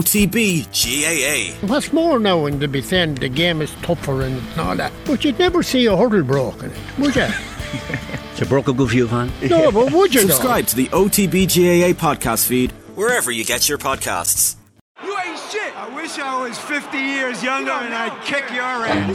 OTB GAA. What's more now when they be saying the game is tougher and all that, but you'd never see a hurley broken, it, would you? So broke a good few, Van. no, but would you? Subscribe to the OTB GAA podcast feed wherever you get your podcasts. You ain't shit. I wish I was 50 years younger and I'd kick your ass.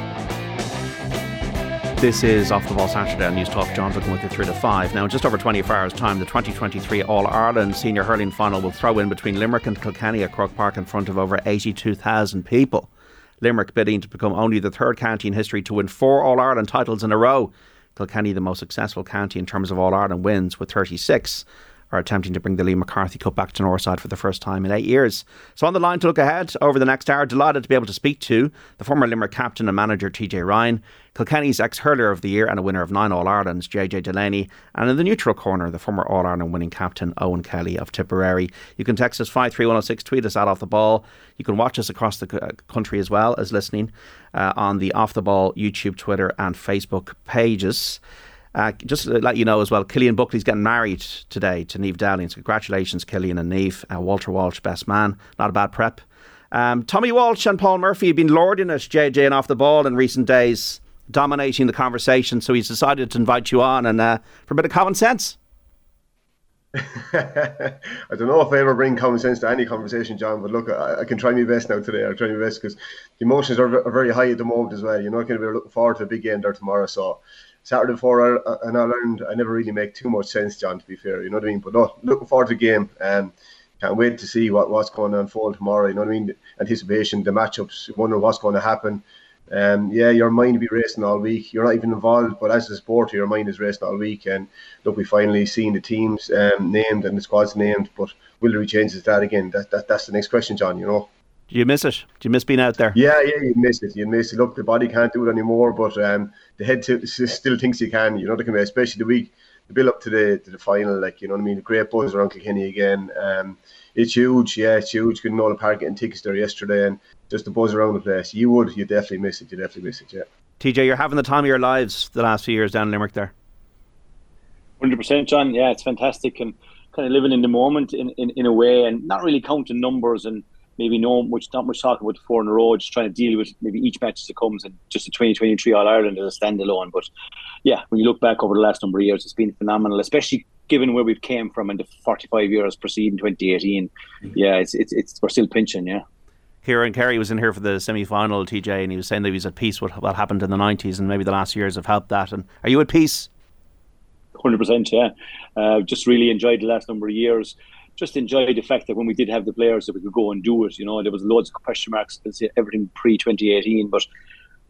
This is Off the Ball Saturday on News Talk. John Duggan with you through to five. Now, in just over 24 hours' time, the 2023 All Ireland Senior Hurling Final will throw in between Limerick and Kilkenny at Croke Park in front of over 82,000 people. Limerick bidding to become only the third county in history to win four All Ireland titles in a row. Kilkenny, the most successful county in terms of All Ireland wins, with 36 are attempting to bring the Liam McCarthy Cup back to Noreside for the first time in eight years. So, on the line to look ahead over the next hour, delighted to be able to speak to the former Limerick captain and manager TJ Ryan, Kilkenny's ex hurler of the year and a winner of nine All Irelands, JJ Delaney, and in the neutral corner, the former All Ireland winning captain Eoin Kelly of Tipperary. You can text us 53106, tweet us at Off the Ball. You can watch us across the uh, country as well as listening uh, on the Off the Ball YouTube, Twitter, and Facebook pages. Uh, just to let you know as well, Killian Buckley's getting married today to Neve Dowling. So congratulations, Killian and Neve. Uh, Walter Walsh, best man. Not a bad prep. Um, Tommy Walsh and Paul Murphy have been lording it, JJ, and off the ball in recent days, dominating the conversation. So he's decided to invite you on and uh, for a bit of common sense. I don't know if I ever bring common sense to any conversation, John, but look, I, I can try my best now today. I'll try my best because the emotions are, are, very high at the moment as well. You know, kind of we're looking forward to a big game there tomorrow. So Saturday before and I learned I never really make too much sense, John. To be fair, you know what I mean. But no, looking forward to the game. Um, can't wait to see what, what's going to unfold tomorrow. You know what I mean? Anticipation, the matchups, wondering what's going to happen. Um, yeah, your mind will be racing all week. You're not even involved, but as a supporter, your mind is racing all week. And look, we finally seen the teams um, named and the squads named, but will there be changes to that again? That, that that's the next question, John. You know. Do you miss it? Do you miss being out there? Yeah, yeah, you miss it. You miss it. Look, the body can't do it anymore, but um, the head t- still thinks you can. You know, the especially the week, the build up to the to the final. Like you know what I mean. The great buzz around Kilkenny again. Um, it's huge. Yeah, it's huge. Couldn't Nolan Park getting tickets there yesterday, and just the buzz around the place. You would, you definitely miss it. You definitely miss it. Yeah. TJ, you're having the time of your lives the last few years down in Limerick there. Hundred percent, John. Yeah, it's fantastic and kind of living in the moment in, in, in a way, and not really counting numbers and maybe no much not much talking about the four in a row, just trying to deal with maybe each match that comes and just a 2023 All Ireland as a standalone. But yeah, when you look back over the last number of years, it's been phenomenal, especially given where we've came from in the 45 years preceding 2018. Yeah, it's it's, it's we're still pinching. Yeah. Kieran Carey was in here for the semi final, TJ, and he was saying that he was at peace with what happened in the 90s, and maybe the last years have helped that. And are you at peace? 100%, yeah. Uh, just really enjoyed the last number of years just enjoyed the fact that when we did have the players that we could go and do it, you know, there was loads of question marks, everything pre 2018. But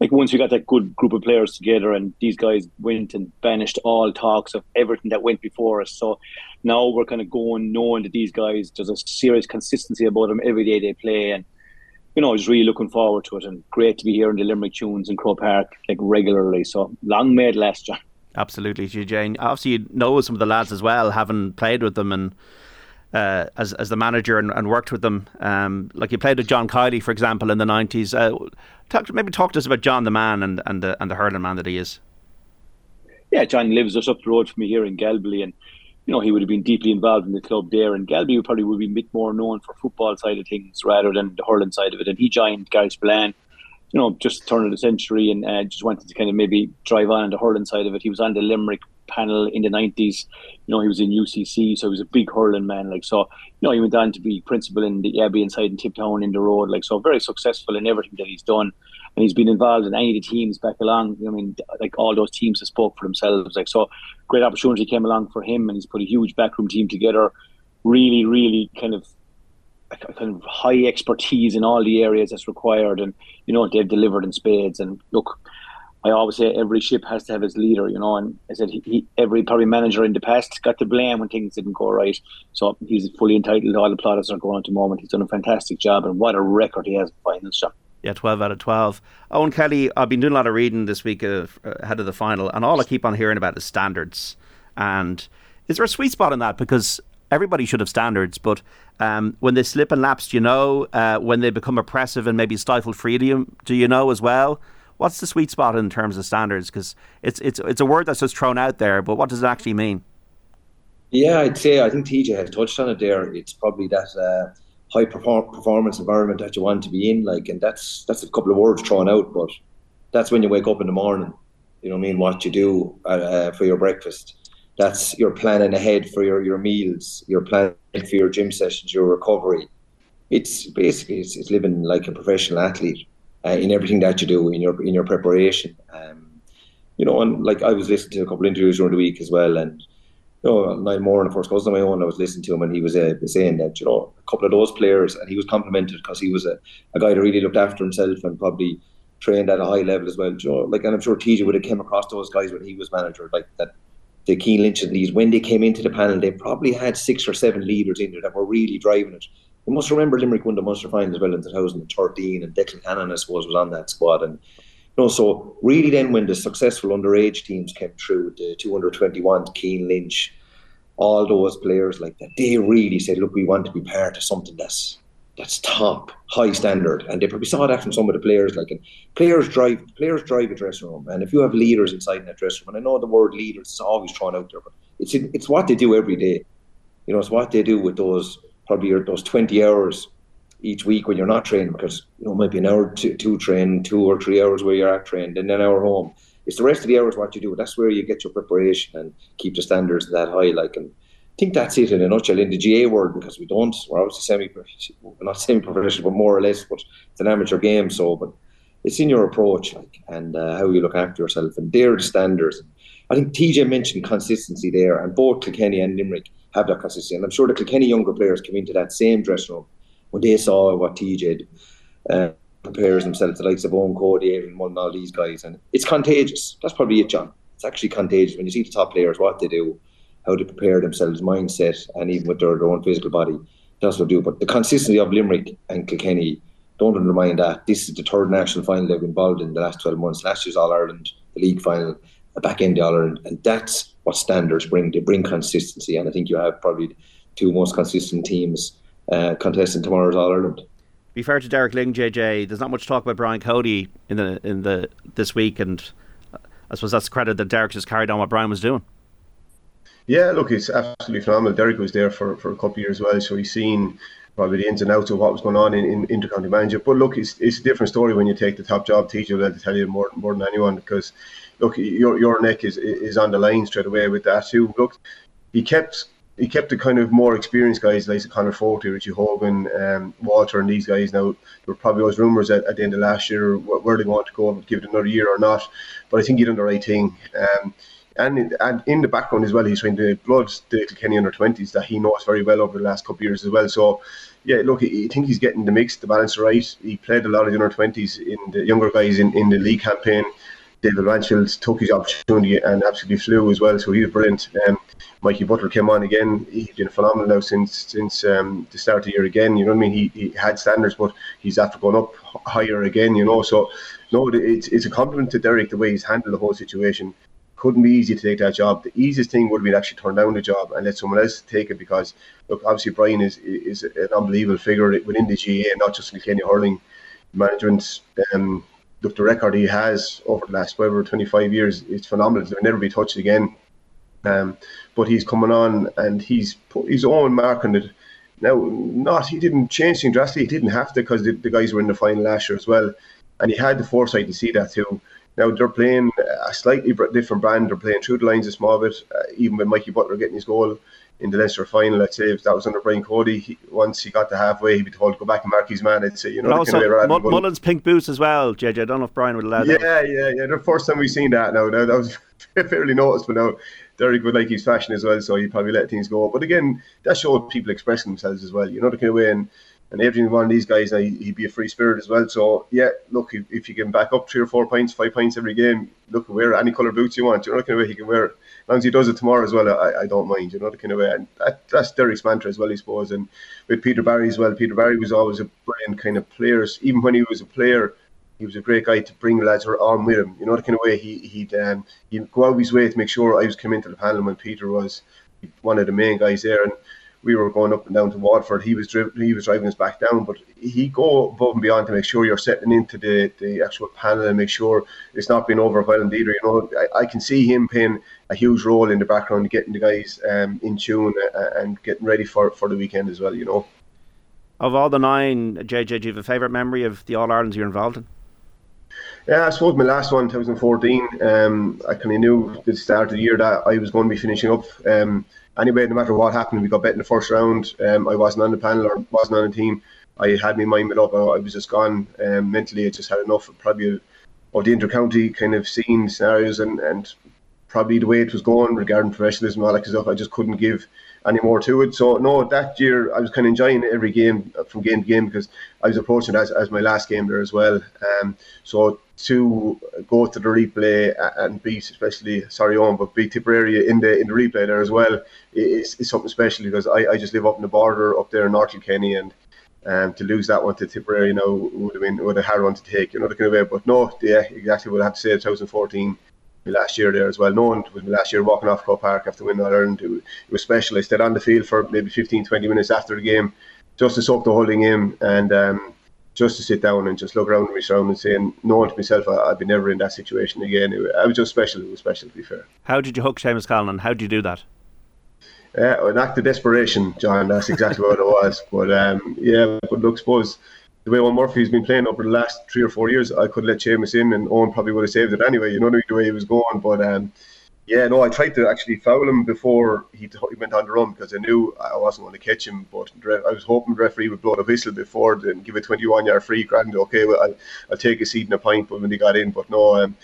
like once we got that good group of players together and these guys went and banished all talks of everything that went before us. So now we're kind of going knowing that these guys, there's a serious consistency about them every day they play. And, you know, I was really looking forward to it and great to be here in the Limerick Tunes in Croke Park like regularly. So long may it last, John. Absolutely, Jane. Obviously, you know some of the lads as well, having played with them and uh, as as the manager and, and worked with them. Um, like you played with John Kiely, for example, in the nineties. Uh, talk maybe talk to us about John, the man, and and the and the hurling man that he is. Yeah, John lives just up the road from me here in Galbally, and you know he would have been deeply involved in the club there. And Galbally probably would be a bit more known for football side of things rather than the hurling side of it. And he joined Garryspillane you know, just turn of the century and uh, just wanted to kind of maybe drive on the hurling side of it. He was on the Limerick panel in the 90s. You know, he was in UCC, so he was a big hurling man. Like, so, you know, he went on to be principal in the Abbey inside in Tiptown in the road. Like, so very successful in everything that he's done. And he's been involved in any of the teams back along. I mean, like all those teams have spoke for themselves. Like, so great opportunity came along for him and he's put a huge backroom team together. Really, really kind of kind of high expertise in all the areas that's required, and you know they've delivered in spades. And look, I always say every ship has to have its leader, you know. And I said he, he, every probably manager in the past got to blame when things didn't go right. So he's fully entitled to all the plaudits that are going at the moment. He's done a fantastic job, and what a record he has in finals, John. Yeah, 12 out of 12. Eoin Kelly, I've been doing a lot of reading this week uh, ahead of the final, and all I keep on hearing about is standards. And is there a sweet spot in that? Because everybody should have standards, but um, when they slip and lapse, do you know? Uh, when they become oppressive and maybe stifle freedom, do you know as well? What's the sweet spot in terms of standards? Because it's it's it's a word that's just thrown out there, but what does it actually mean? Yeah, I'd say I think TJ has touched on it there. It's probably that uh, high perform- performance environment that you want to be in, like, and that's that's a couple of words thrown out, but that's when you wake up in the morning. You know, what I mean, what you do uh, uh for your breakfast. That's you're planning ahead for your your meals. You're planning for your gym sessions, your recovery. It's basically it's, it's living like a professional athlete uh, in everything that you do in your in your preparation. Um, you know, and like I was listening to a couple of interviews during the week as well, and you know, Niall Moore, the first cousin of my own, I was listening to him, and he was uh, saying that you know a couple of those players, and he was complimented because he was a, a guy that really looked after himself and probably trained at a high level as well. You know, like, and I'm sure TJ would have came across those guys when he was manager, like that. The Cian Lynch and these, when they came into the panel, they probably had six or seven leaders in there that were really driving it. You must remember Limerick won the Munster final as well in 2013, and Declan Hannon, I suppose, was on that squad. And you know, so really, then when the successful underage teams came through, the 221, Cian Lynch, all those players like that, they really said, "Look, we want to be part of something that's that's top, high standard." And they probably saw that from some of the players. Like, and players drive players drive a dressing room, and if you have leaders inside that dressing room, and I know the word leaders is always thrown out there, but it's it's what they do every day. You know, it's what they do with those probably your, those 20 hours each week when you're not training because you know it might be an hour to, to train two or three hours where you're at trained and then an hour home. It's the rest of the hours what you do. That's where you get your preparation and keep the standards that high like and I think that's it in a nutshell in the GAA world because we don't we're obviously semi not semi professional but more or less but it's an amateur game so but it's in your approach like and uh, how you look after yourself and they're the standards. I think TJ mentioned consistency there and both Kilkenny and Limerick have that consistency. And I'm sure the Kilkenny younger players came into that same dressing room when they saw what TJ uh, prepares themselves the likes of Eoin Cody, Adrian Mullen, all these guys. And it's contagious. That's probably it, John. It's actually contagious when you see the top players, what they do, how they prepare themselves, mindset, and even with their, their own physical body. That's what they do. But the consistency of Limerick and Kilkenny, don't undermine that. This is the third national final they've been involved in the last 12 months. Last year's All Ireland, the league final, a back end All Ireland. And that's what standards bring. They bring consistency, and I think you have probably two most consistent teams uh, contesting tomorrow's All Ireland. Be fair to Derek Lyng, JJ. There's not much talk about Brian Cody in the in the this week, and I suppose that's credit that Derek just carried on what Brian was doing. Yeah, look, it's absolutely phenomenal. Derek was there for, for a couple of years as well, so he's seen probably the ins and outs of what was going on in, in intercounty manager. But look, it's, it's a different story when you take the top job. TJ will tell you more, more than anyone because look, your your neck is is on the line straight away with that too. Look, he kept he kept the kind of more experienced guys like Conor Fogarty, Richie Hogan, um, Walter, and these guys. Now there were probably always rumours at, at, the end of last year where they want to go, and give it another year or not. But I think he done the right thing. Um, and in, and in the background as well, he's trying to blood the Kenny under twenties that he knows very well over the last couple of years as well. So yeah, look, I think he's getting the mix, the balance right. He played a lot of the under twenties in the younger guys in, in the league campaign. David Blanchfield took his opportunity and absolutely flew as well. So he was brilliant. Um, Mikey Butler came on again. He's been phenomenal now since since um, the start of the year again. You know what I mean? He, he had standards, but he's after going up higher again. You know, so no, it's it's a compliment to Derek the way he's handled the whole situation. Couldn't be easy to take that job. The easiest thing would have been actually turn down the job and let someone else take it because look, obviously Brian is is an unbelievable figure within the GAA, not just in Kenny hurling management. Um, look, the record he has over the last whatever 25 years, it's phenomenal. It'll never be touched again. Um, but he's coming on and he's put his own mark on it. Now, not he didn't change things drastically. He didn't have to because the, the, guys were in the final last year as well, and he had the foresight to see that too. Now they're playing a slightly different brand. They're playing through the lines a small bit. Uh, even with Mikey Butler getting his goal, in the Leinster final, let's say if that was under Brian Cody, he, once he got to halfway, he'd be told to go back and mark his man. I'd say, you know, also M- Mullen's pink boots as well, JJ. I don't know if Brian would allow that. Yeah, yeah, yeah. The first time we've seen that now, now that was fairly noticed, but now Derek would like his fashion as well, so he'd probably let things go. But again, that showed people expressing themselves as well, you know, the kind of way. And And Adrian, one of these guys, he'd be a free spirit as well. So yeah, look, if, if you can back up three or four points, five points every game, look, wear any colour boots you want. You know the kind of way he can wear. it. As long as he does it tomorrow as well, I, I don't mind. You know the kind of way. And that, that's Derek's mantra as well, I suppose. And with Peter Barry as well, Peter Barry was always a brilliant kind of player. Even when he was a player, he was a great guy to bring lads on with him. You know the kind of way he he'd um, he'd go out his way to make sure I was coming to the panel when Peter was one of the main guys there and we were going up and down to Waterford. He was driv- he was driving us back down, but he go above and beyond to make sure you're setting into the, the actual panel and make sure it's not being overwhelmed either. You know, I, I can see him playing a huge role in the background, getting the guys um, in tune and getting ready for, for the weekend as well. You know. Of all the nine, JJ, do you have a favourite memory of the All Irelands you're involved in? Yeah, I suppose my last one, 2014. Um, I kind of knew at the start of the year that I was going to be finishing up. Um, anyway, no matter what happened, we got bet in the first round. Um, I wasn't on the panel or wasn't on the team. I had my mind made up. I, I was just gone um, mentally. I just had enough of probably of the intercounty kind of scene scenarios and, and probably the way it was going regarding professionalism and all that stuff. I just couldn't give any more to it. So no, that year I was kind of enjoying every game uh, from game to game because I was approaching it as, as my last game there as well. Um, so to go to the replay and beat, especially sorry on, but beat Tipperary in the in the replay there as well is, is something special because I, I just live up in the border up there in North Kilkenny and. Um, to lose that one to Tipperary, you know, would have been would have hard one to take, you know, the kind of way. But no, yeah, exactly what I have to say. 2014, last year there as well. Known was my last year walking off Croke Park after winning All Ireland. It, it was special. I stayed on the field for maybe 15, 20 minutes after the game just to soak the whole thing in and um, just to sit down and just look around my surroundings and saying knowing to myself I, would be never in that situation again. It, I was just special. It was special to be fair. How did you hook Seamus Callanan? How did you do that? Uh, an act of desperation, John. That's exactly what it was. But um, yeah, but look, suppose the way Eoin Murphy's been playing over the last three or four years, I could let Seamus in and Eoin probably would have saved it anyway. You know the way he was going. But um, yeah, no, I tried to actually foul him before he, he went on the run because I knew I wasn't going to catch him. But I was hoping the referee would blow the whistle before and give a 21 yard free. Grand, okay, well, I'll, I'll take a seat in a pint But when he got in. But no, um,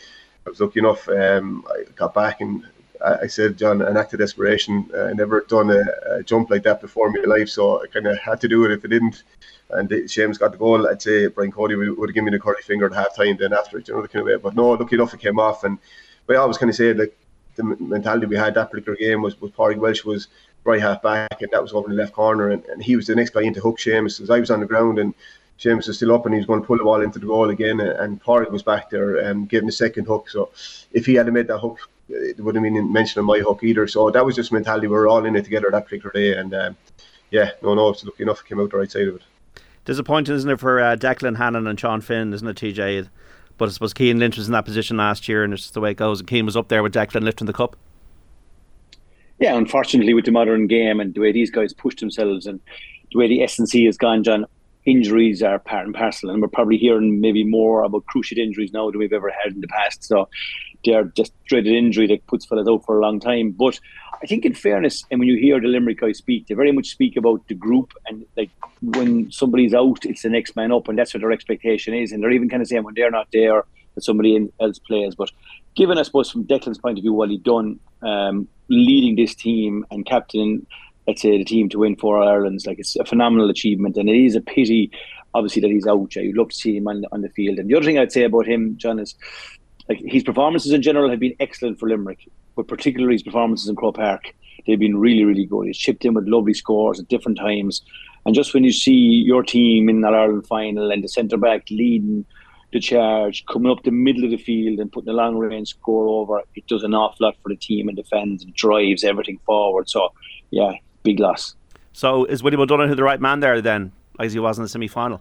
I was lucky enough. Um, I got back and I said, John, an act of desperation. I never done a, a, jump like that before in my life, so I kind of had to do it. If I didn't, and James got the goal, I'd say Brian Cody would, would have given me the curly finger at half time then after it, you know, the kind of way. But no, lucky enough it came off. And I always kind of say like the mentality we had that particular game was, was Pádraig Walsh was right half back and that was over the left corner and, and he was the next guy into hook Seamus as I was on the ground and Seamus was still up and he was going to pull the ball into the goal again and, Pádraig was back there and um, giving the second hook. So if he had made that hook, it wouldn't have been mentioned on my hook either. So that was just mentality. We were all in it together that particular day and um, yeah, no, no, it's lucky enough it came out the right side of it disappointing, isn't it, for uh, Declan Hannon and Sean Finn, isn't it, TJ? But I suppose Cian Lynch was in that position last year, and it's just the way it goes. And Cian was up there with Declan lifting the cup. Yeah, unfortunately, with the modern game and the way these guys push themselves and the way the S&C has gone, John, injuries are part and parcel. And we're probably hearing maybe more about cruciate injuries now than we've ever had in the past. So they're just dreaded injury that puts fellas out for a long time. But I think, in fairness, and when you hear the Limerick guys speak, they very much speak about the group and like when somebody's out, it's the next man up, and that's what their expectation is. And they're even kind of saying when they're not there, that somebody else plays. But given, I suppose, from Declan's point of view, what he'd done, um, leading this team and captaining, let's say, the team to win four Ireland's, like it's a phenomenal achievement, and it is a pity, obviously, that he's out. You'd love to see him on, on the field. And the other thing I'd say about him, John, is like his performances in general have been excellent for Limerick, but particularly his performances in Croke Park, they've been really, really good. He's chipped in with lovely scores at different times. And just when you see your team in that Ireland final and the centre back leading the charge, coming up the middle of the field and putting a long range score over, it does an awful lot for the team and defends and drives everything forward. So, yeah, big loss. So, is William O'Donoghue the right man there then, as he was in the semi final?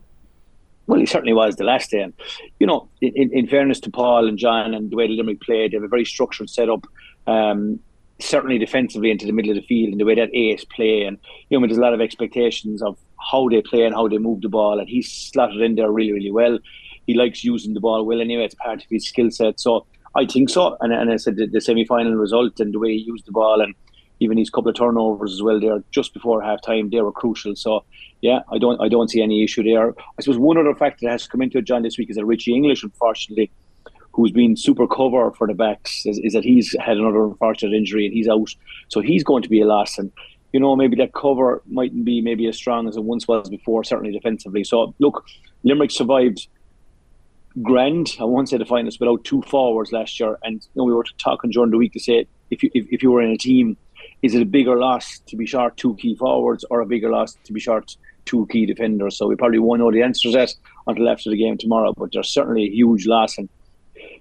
Well, he certainly was the last day. And, you know, in, in fairness to Paul and John and the way the Limerick played, they have a very structured setup. Um, certainly defensively into the middle of the field and the way that Ace play. And, you know, there's a lot of expectations of how they play and how they move the ball. And he's slotted in there really, really well. He likes using the ball well anyway. It's part of his skill set. So I think so. And, and I said the, the semi final result and the way he used the ball and even his couple of turnovers as well there just before half time, they were crucial. So yeah, I don't I don't see any issue there. I suppose one other factor that has come into it, John, this week is that Richie English, unfortunately, who's been super cover for the backs, is, is, that he's had another unfortunate injury and he's out. So he's going to be a loss. And you know, maybe that cover mightn't be maybe as strong as it once was before, certainly defensively. So look, Limerick survived grand. I won't say the finals without two forwards last year. And you know, we were talking during the week to say if you if, if you were in a team, is it a bigger loss to be short two key forwards or a bigger loss to be short two key defenders? So we probably won't know the answers to that until after the game tomorrow. But there's certainly a huge loss and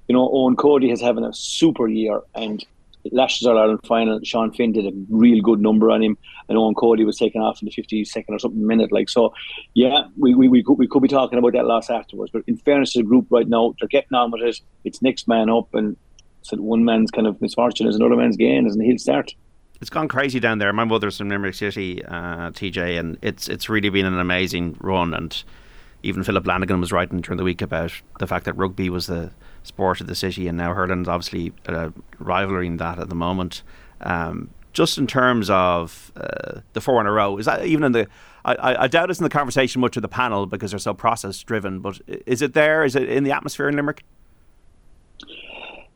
you know, Eoin Cody has having a super year and last year's Ireland final, Sean Finn did a real good number on him, and Eoin Cody was taken off in the 52nd or something minute. Like so, yeah, we, we, we, could, we could be talking about that loss afterwards. But in fairness to the group right now, they're getting on with it. It's next man up, and so one man's kind of misfortune is another man's gain, and he'll start. It's gone crazy down there. My mother's from Limerick City, uh, TJ, and it's it's really been an amazing run. And even Philip Lanigan was writing during the week about the fact that rugby was the sport of the city, and now Hurling's obviously uh, rivaling that at the moment. Um, just in terms of uh, the four in a row, is that even in the? I, I doubt it's in the conversation much of the panel because they're so process driven. But is it there? Is it in the atmosphere in Limerick?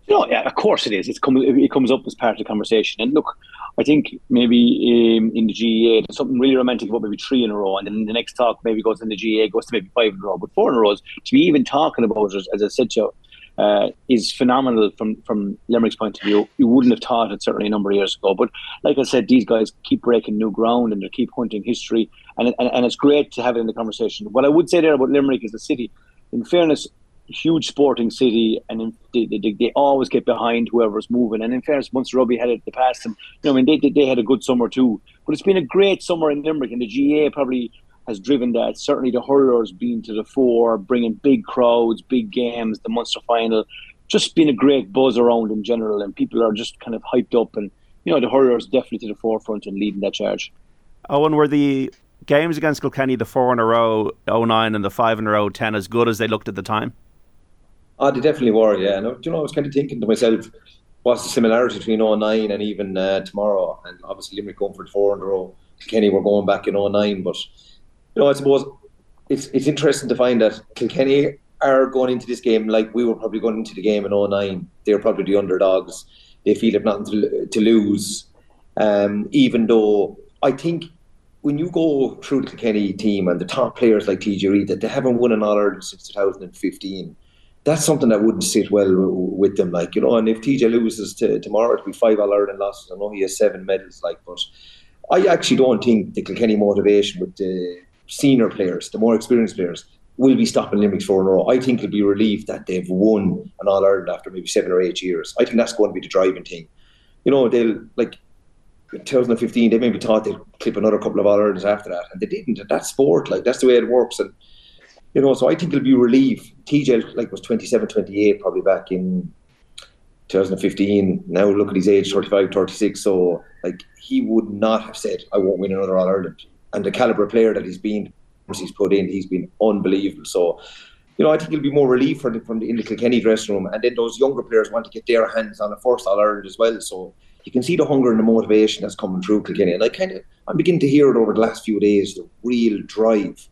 No, yeah, of course it is. It's come, it comes up as part of the conversation. And look, I think maybe um, in the GAA there's something really romantic about maybe three in a row, and then the next talk maybe goes in the GAA goes to maybe five in a row, but four in a row to be even talking about it, as I said to you, uh, is phenomenal from from Limerick's point of view. You wouldn't have thought it certainly a number of years ago, but like I said, these guys keep breaking new ground and they keep hunting history, and, and and it's great to have it in the conversation. What I would say there about Limerick is the city. In fairness, huge sporting city, and they, they, they, always get behind whoever's moving. And in fairness, Munster Rugby had it the past, and you know, I mean, they, they had a good summer too. But it's been a great summer in Limerick, and the GAA probably has driven that. Certainly, the hurlers being to the fore, bringing big crowds, big games, the Munster final, just been a great buzz around in general, and people are just kind of hyped up. And you know, the hurlers definitely to the forefront and leading that charge. And were the games against Kilkenny, the four in a row, 09 and the five in a row, 10, as good as they looked at the time? Oh, they definitely were, yeah. And, you know, I was kind of thinking to myself, what's the similarity between 09 and even uh, tomorrow? And obviously, Limerick going for four in a row. Kilkenny were going back in 09, but you know, I suppose it's it's interesting to find that Kilkenny are going into this game like we were probably going into the game in 09. They're probably the underdogs. They feel they've nothing to, to lose. Um, even though I think when you go through the Kilkenny team and the top players like TJ Reid, that they haven't won an Ireland since 2015, that's something that wouldn't sit well with them. Like, you know, and if TJ loses to, tomorrow, it'll be five All Ireland losses. I know he has seven medals, like, but I actually don't think the Kilkenny motivation with the senior players, the more experienced players, will be stopping Limerick four in a row. I think they'll be relieved that they've won an All Ireland after maybe seven or eight years. I think that's going to be the driving thing. You know, they'll like 2015, they maybe thought they'd clip another couple of All Irelands after that, and they didn't. That's sport, like that's the way it works. And you know, so I think it'll be relief. TJ like was 27, 28 probably back in 2015. Now look at his age, 35, 36. So like he would not have said, I won't win another All Ireland and the caliber player that he's been, he's put in, he's been unbelievable. So, you know, I think it'll be more relief from the, from the in the Kilkenny dressing room, and then those younger players want to get their hands on the first All Ireland as well. So you can see the hunger and the motivation that's coming through Kilkenny, and I kind of I'm beginning to hear it over the last few days, the real drive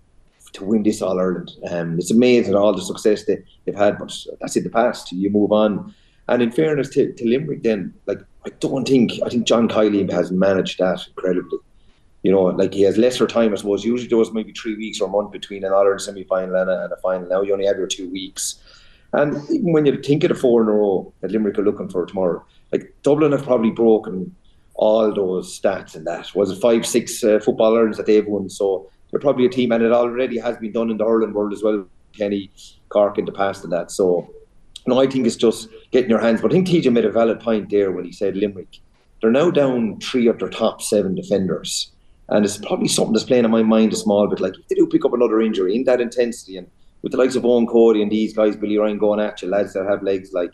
to win this All Ireland. Um, it's amazing all the success they, they've had, but that's in the past. You move on. And in fairness to, to Limerick, then, like, I don't think, I think John Kiely has managed that incredibly you know, like he has lesser time, I suppose. Usually there was maybe three weeks or a month between an All Ireland semi final and a, and a final. Now you only have your two weeks. And even when you think of the four in a row that Limerick are looking for tomorrow, like Dublin have probably broken all those stats and that. Was it five, six uh, football that they've won? So they're probably a team, and it already has been done in the hurling world as well. Kenny, Cork in the past and that. So, no, I think it's just getting your hands. But I think TJ made a valid point there when he said Limerick. They're now down three of their top seven defenders and it's probably something that's playing in my mind a small bit. Like if they do pick up another injury in that intensity, and with the likes of Eoin Cody and these guys, Billy Ryan going at you, lads that have legs, like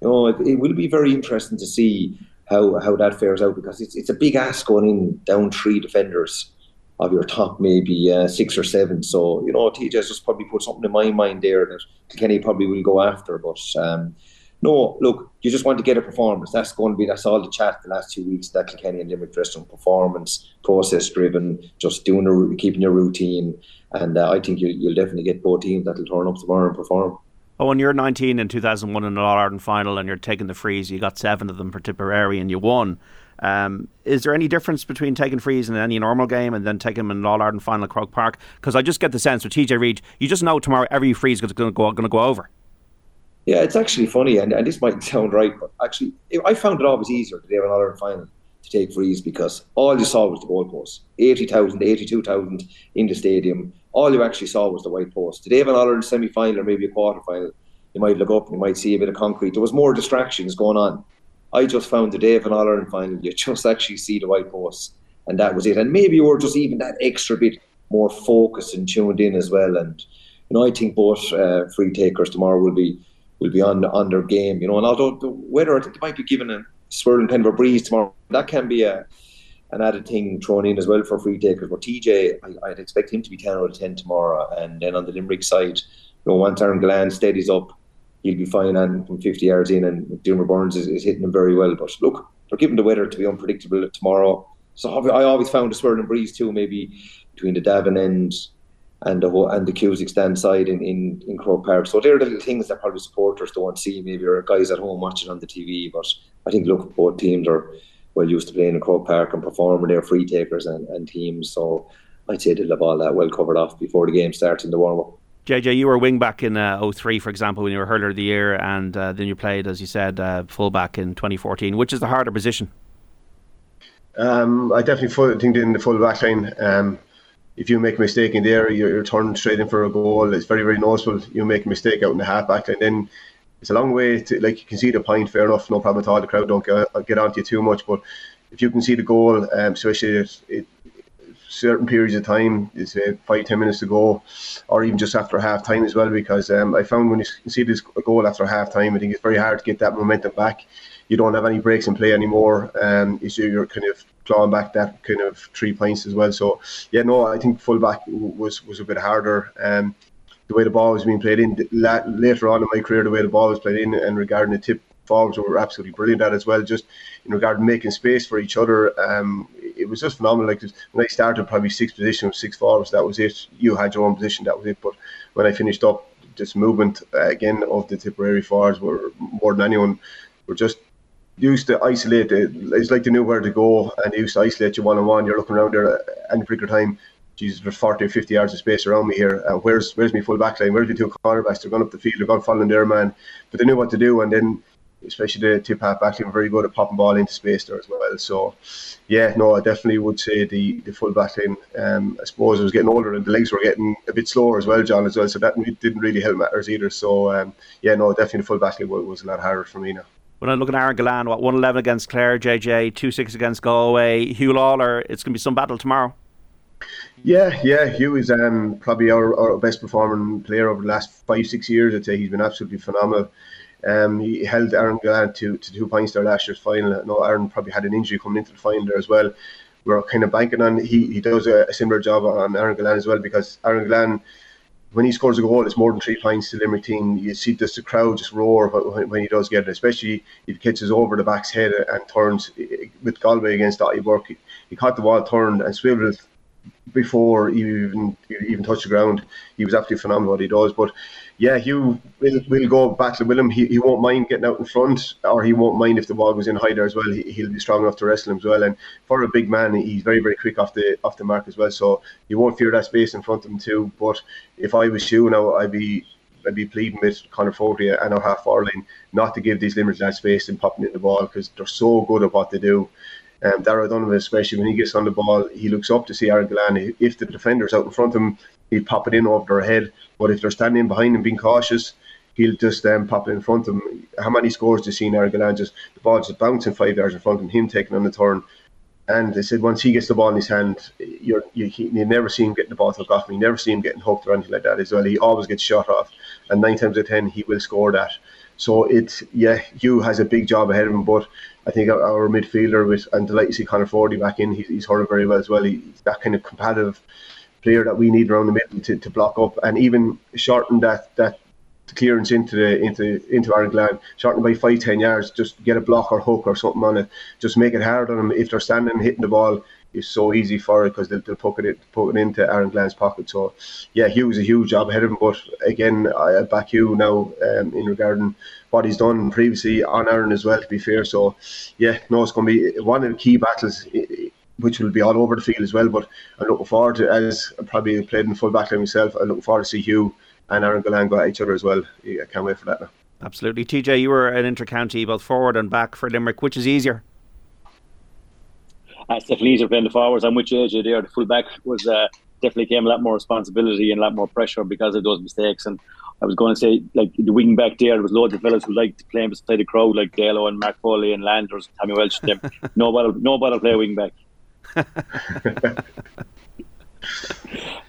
you know, it, it will be very interesting to see how how that fares out because it's it's a big ask going in down three defenders of your top maybe uh, six or seven. So you know, TJ just probably put something in my mind there that Kenny probably will go after, but. Um, no, look, you just want to get a performance. That's going to be that's all the chat the last two weeks. That Kilkenny and Limerick dressing performance, process driven, just doing a, keeping your routine, and uh, I think you, you'll definitely get both teams that'll turn up tomorrow and perform. Oh, when you're 19 in 2001 in the All Ireland final and you're taking the frees, you got seven of them for Tipperary and you won. Um, is there any difference between taking frees in any normal game and then taking them in All Ireland final at Croke Park? Because I just get the sense with TJ Reid, you just know tomorrow every free is going to go, going to go over. Yeah, it's actually funny, and, and this might sound right, but actually, I found it always easier to have an All Ireland final to take frees because all you saw was the goalpost 80,000, 82,000 in the stadium. All you actually saw was the white post. Today, have an All Ireland semi final or maybe a quarter final, you might look up and you might see a bit of concrete. There was more distractions going on. I just found the day of an All Ireland final, you just actually see the white post, and that was it. And maybe you were just even that extra bit more focused and tuned in as well. And you know, I think both uh, free takers tomorrow will be will be on on their game. You know, and although the weather, I think might be given a swirling kind of a breeze tomorrow. That can be a an added thing thrown in as well for free takers. But TJ, I, would expect him to be ten out of ten tomorrow. And then on the Limerick side, you know, once Aaron Gillane steadies up, he'll be fine on from 50 yards in, and Diarmuid Byrnes is, is, hitting him very well. But look, they're given the weather to be unpredictable tomorrow. So I always found a swirling breeze too, maybe between the Davin end and the whole, and the Cusack stand side in, in, in Croke Park. So they're the little things that probably supporters don't see, maybe or guys at home watching on the TV. But I think look, both teams are well used to playing in Croke Park and performing. They're free takers and, and teams. So I'd say they'll have all that well covered off before the game starts in the warm up. JJ, you were wing back in uh, 03, for example, when you were hurler of the year, and uh, then you played, as you said, uh, fullback in 2014. Which is the harder position? Um, I definitely think in the full back line. Um, if you make a mistake in there, you're, you're turned straight in for a goal. It's very, very noticeable. You make a mistake out in the half back line, then it's a long way to like you can see the point. Fair enough, no problem at all. The crowd don't get, get onto you too much, but if you can see the goal, um, especially it, it, certain periods of time, say five ten minutes to go, or even just after half time as well. Because um, I found when you see this goal after half time, I think it's very hard to get that momentum back. You don't have any breaks in play anymore. Um, so you're kind of clawing back that kind of three points as well. So yeah, no, I think fullback was was a bit harder. Um, the way the ball was being played in later on in my career, the way the ball was played in, and regarding the Tipp forwards were absolutely brilliant at as well. Just in regard to making space for each other, um, it was just phenomenal. Like when I started, probably six positions, six forwards, that was it. You had your own position, that was it. But when I finished up, this movement uh, again of the Tipperary forwards were more than anyone were just used to isolate. It. It's like they knew where to go and they used to isolate you one on one. You're looking around there any particular time. Jesus, there's 40 or 50 yards of space around me here. Uh, where's where's my full back line? Where's the two cornerbacks? They're going up the field. They're going following their man. But they knew what to do. And then especially the Tipp half back very good at popping ball into space there as well. So, yeah, no, I definitely would say the the full back line. Um, I suppose I was getting older and the legs were getting a bit slower as well, John, as well. So that didn't really help matters either. So, um, yeah, no, definitely the full back line was a lot harder for me now. When I look at Aaron Gillane, what 111 against Clare, JJ, 2 6 against Galway, Huw Lawlor, it's going to be some battle tomorrow. Yeah, yeah, Huw is um, probably our, our best performing player over the last five, six years. I'd say he's been absolutely phenomenal. Um, he held Aaron Gillane to, to two points there last year's final. I know Aaron probably had an injury coming into the final there as well. We're kind of banking on he, he does a, a similar job on Aaron Gillane as well because Aaron Gillane, when he scores a goal, it's more than three points to Limerick team. You see just the crowd just roar when, when he does get it, especially if he catches over the back's head and turns with Galway against Daithí Burke. He, he caught the ball, turned and swiveled before he even he even touched the ground. He was absolutely phenomenal what he does. But yeah, Huw will will go battle with him. He, he won't mind getting out in front, or he won't mind if the ball goes in high there as well. He, he'll be strong enough to wrestle him as well. And for a big man, he's very very quick off the off the mark as well. So you won't fear that space in front of him too. But if I was Huw now, I'd be I'd be pleading with Conor Fogarty and our half not to give these Limerick that space and popping in the ball because they're so good at what they do. Um, Darragh Donovan, especially when he gets on the ball, he looks up to see Aaron Gillane. If the defender's out in front of him, he'll pop it in over their head. But if they're standing behind him, being cautious, he'll just um, pop it in front of him. How many scores do you see Aaron Gillane? Just the ball just bouncing five yards in front of him, him taking on the turn. And they said once he gets the ball in his hand, you're, you, you never see him getting the ball took off him. You never see him getting hooked or anything like that as well. He always gets shot off. And nine times out of ten, he will score that. So it's, yeah, Huw has a big job ahead of him. But I think our, our midfielder, with, and delight to see Conor Fogarty back in, he's, he's very well as well. He's that kind of competitive player that we need around the middle to, to block up and even shorten that that clearance into the into into Aaron Gillane, shorten by five ten yards, just get a block or hook or something on it, just make it hard on them if they're standing and hitting the ball. is so easy for it because they'll, they'll poke it poke it into Aaron Gillane's pocket. So yeah, Huw's a huge job ahead of him. But again, I back Huw now um, in regarding what he's done previously on Aaron as well. To be fair, so yeah, no, it's going to be one of the key battles. Which will be all over the field as well, but I'm looking forward to as I probably played in full back line myself. I'm looking forward to see Huw and Aaron Gillane go at each other as well. Yeah, I can't wait for that now. Absolutely. TJ, you were an inter-county, both forward and back for Limerick. Which is easier? Uh, it's definitely easier playing the forwards. I'm with JJ there. The full back was uh, definitely came a lot more responsibility and a lot more pressure because of those mistakes. And I was going to say, like the wing back there, there was loads of fellas who liked playing beside the crowd, like Dalo and Mark Foley and Landers, Tommy Walsh. Them. no nobody play wing back.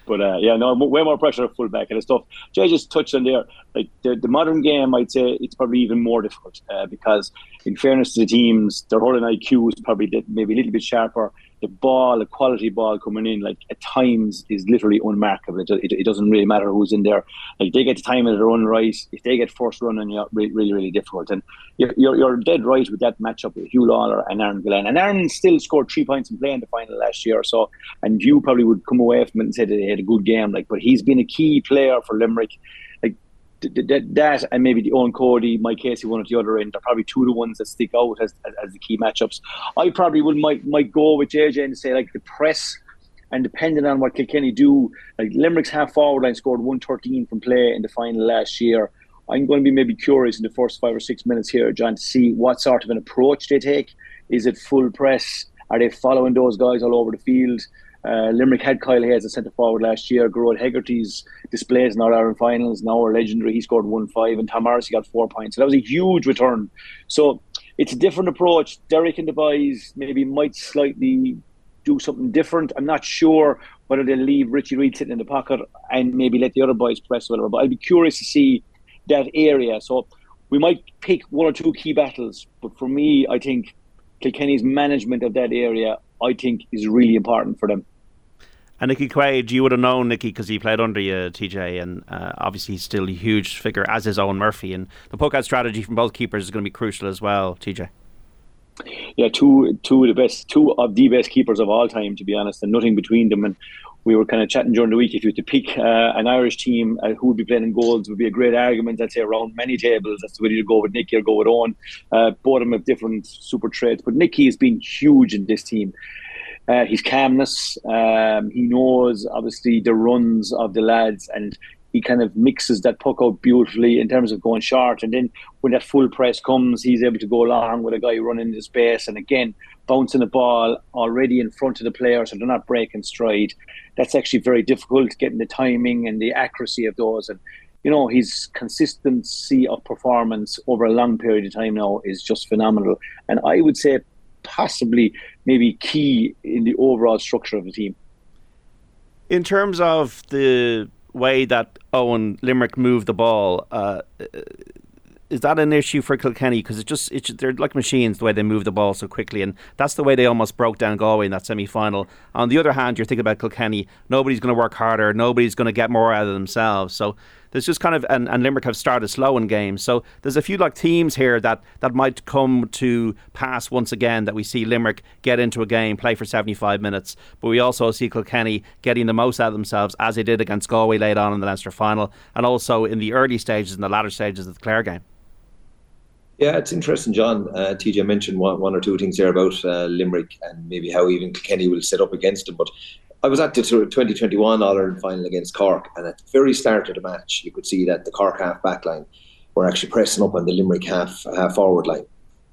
but uh, yeah, no, way more pressure at fullback and stuff. Jay just touched on there, like the, the modern game. I'd say it's probably even more difficult uh, because, in fairness to the teams, their holding IQ is probably maybe a little bit sharper the ball, the quality ball coming in, like at times is literally unmarkable. It, it, it, doesn't really matter who's in there. Like they get the time of their own right. If they get first run, and you're really, really, really difficult. And you're, you're, dead right with that matchup with Huw Lawlor and Aaron Gillane. And Aaron still scored three points in play in the final last year or so. And you probably would come away from it and say that he had a good game. Like, but he's been a key player for Limerick that, and maybe the Eoin Cody, Mike Casey, one at the other end are probably two of the ones that stick out as, as, as the key matchups. I probably would might might go with JJ and say like the press and depending on what Kilkenny do, like Limerick's half forward line scored 113 from play in the final last year. I'm going to be maybe curious in the first five or six minutes here, John, to see what sort of an approach they take. Is it full press? Are they following those guys all over the field? Uh, Limerick had Kyle Hayes as a centre forward last year. Gearóid Hegarty's displays in our Ireland finals now are legendary. He scored one five, and Tom Morrissey got four points. So that was a huge return. So it's a different approach. Derek and the boys maybe might slightly do something different. I'm not sure whether they'll leave Richie Reid sitting in the pocket and maybe let the other boys press whatever. But I'd be curious to see that area. So we might pick one or two key battles. But for me, I think Kilkenny's management of that area, I think, is really important for them. And Nicky Quaid, you would have known Nicky because he played under you, TJ, and uh, obviously he's still a huge figure, as is Eoin Murphy. And the puck strategy from both keepers is going to be crucial as well, TJ. Yeah, two two of the best, two of the best keepers of all time, to be honest, and nothing between them. And we were kind of chatting during the week. If you had to pick uh, an Irish team uh, who would be playing in goals, would be a great argument. I'd say around many tables as to whether you go with Nicky or go with Eoin. Uh, both of them have different super traits, but Nicky has been huge in this team uh, his calmness. Um, he knows obviously the runs of the lads, and he kind of mixes that puck out beautifully in terms of going short. And then when that full press comes, he's able to go along with a guy running into space, and again bouncing the ball already in front of the player, so they're not breaking stride. That's actually very difficult getting the timing and the accuracy of those. And you know his consistency of performance over a long period of time now is just phenomenal. And I would say possibly maybe key in the overall structure of the team. In terms of the way that Owen Limerick moved the ball, uh, is that an issue for Kilkenny? Because it's just it's they're like machines the way they move the ball so quickly, and that's the way they almost broke down Galway in that semi final. On the other hand, you're thinking about Kilkenny. Nobody's going to work harder. Nobody's going to get more out of themselves. So there's just kind of and, and Limerick have started slow in games. So there's a few like teams here that that might come to pass once again that we see Limerick get into a game, play for 75 minutes, but we also see Kilkenny getting the most out of themselves as they did against Galway late on in the Leinster final, and also in the early stages and the latter stages of the Clare game. Yeah, it's interesting, John. Uh, TJ mentioned one, one or two things there about uh, Limerick and maybe how even Kenny will set up against them. But I was at the 2021 All Ireland final against Cork, and at the very start of the match, you could see that the Cork half back line were actually pressing up on the Limerick half half forward line.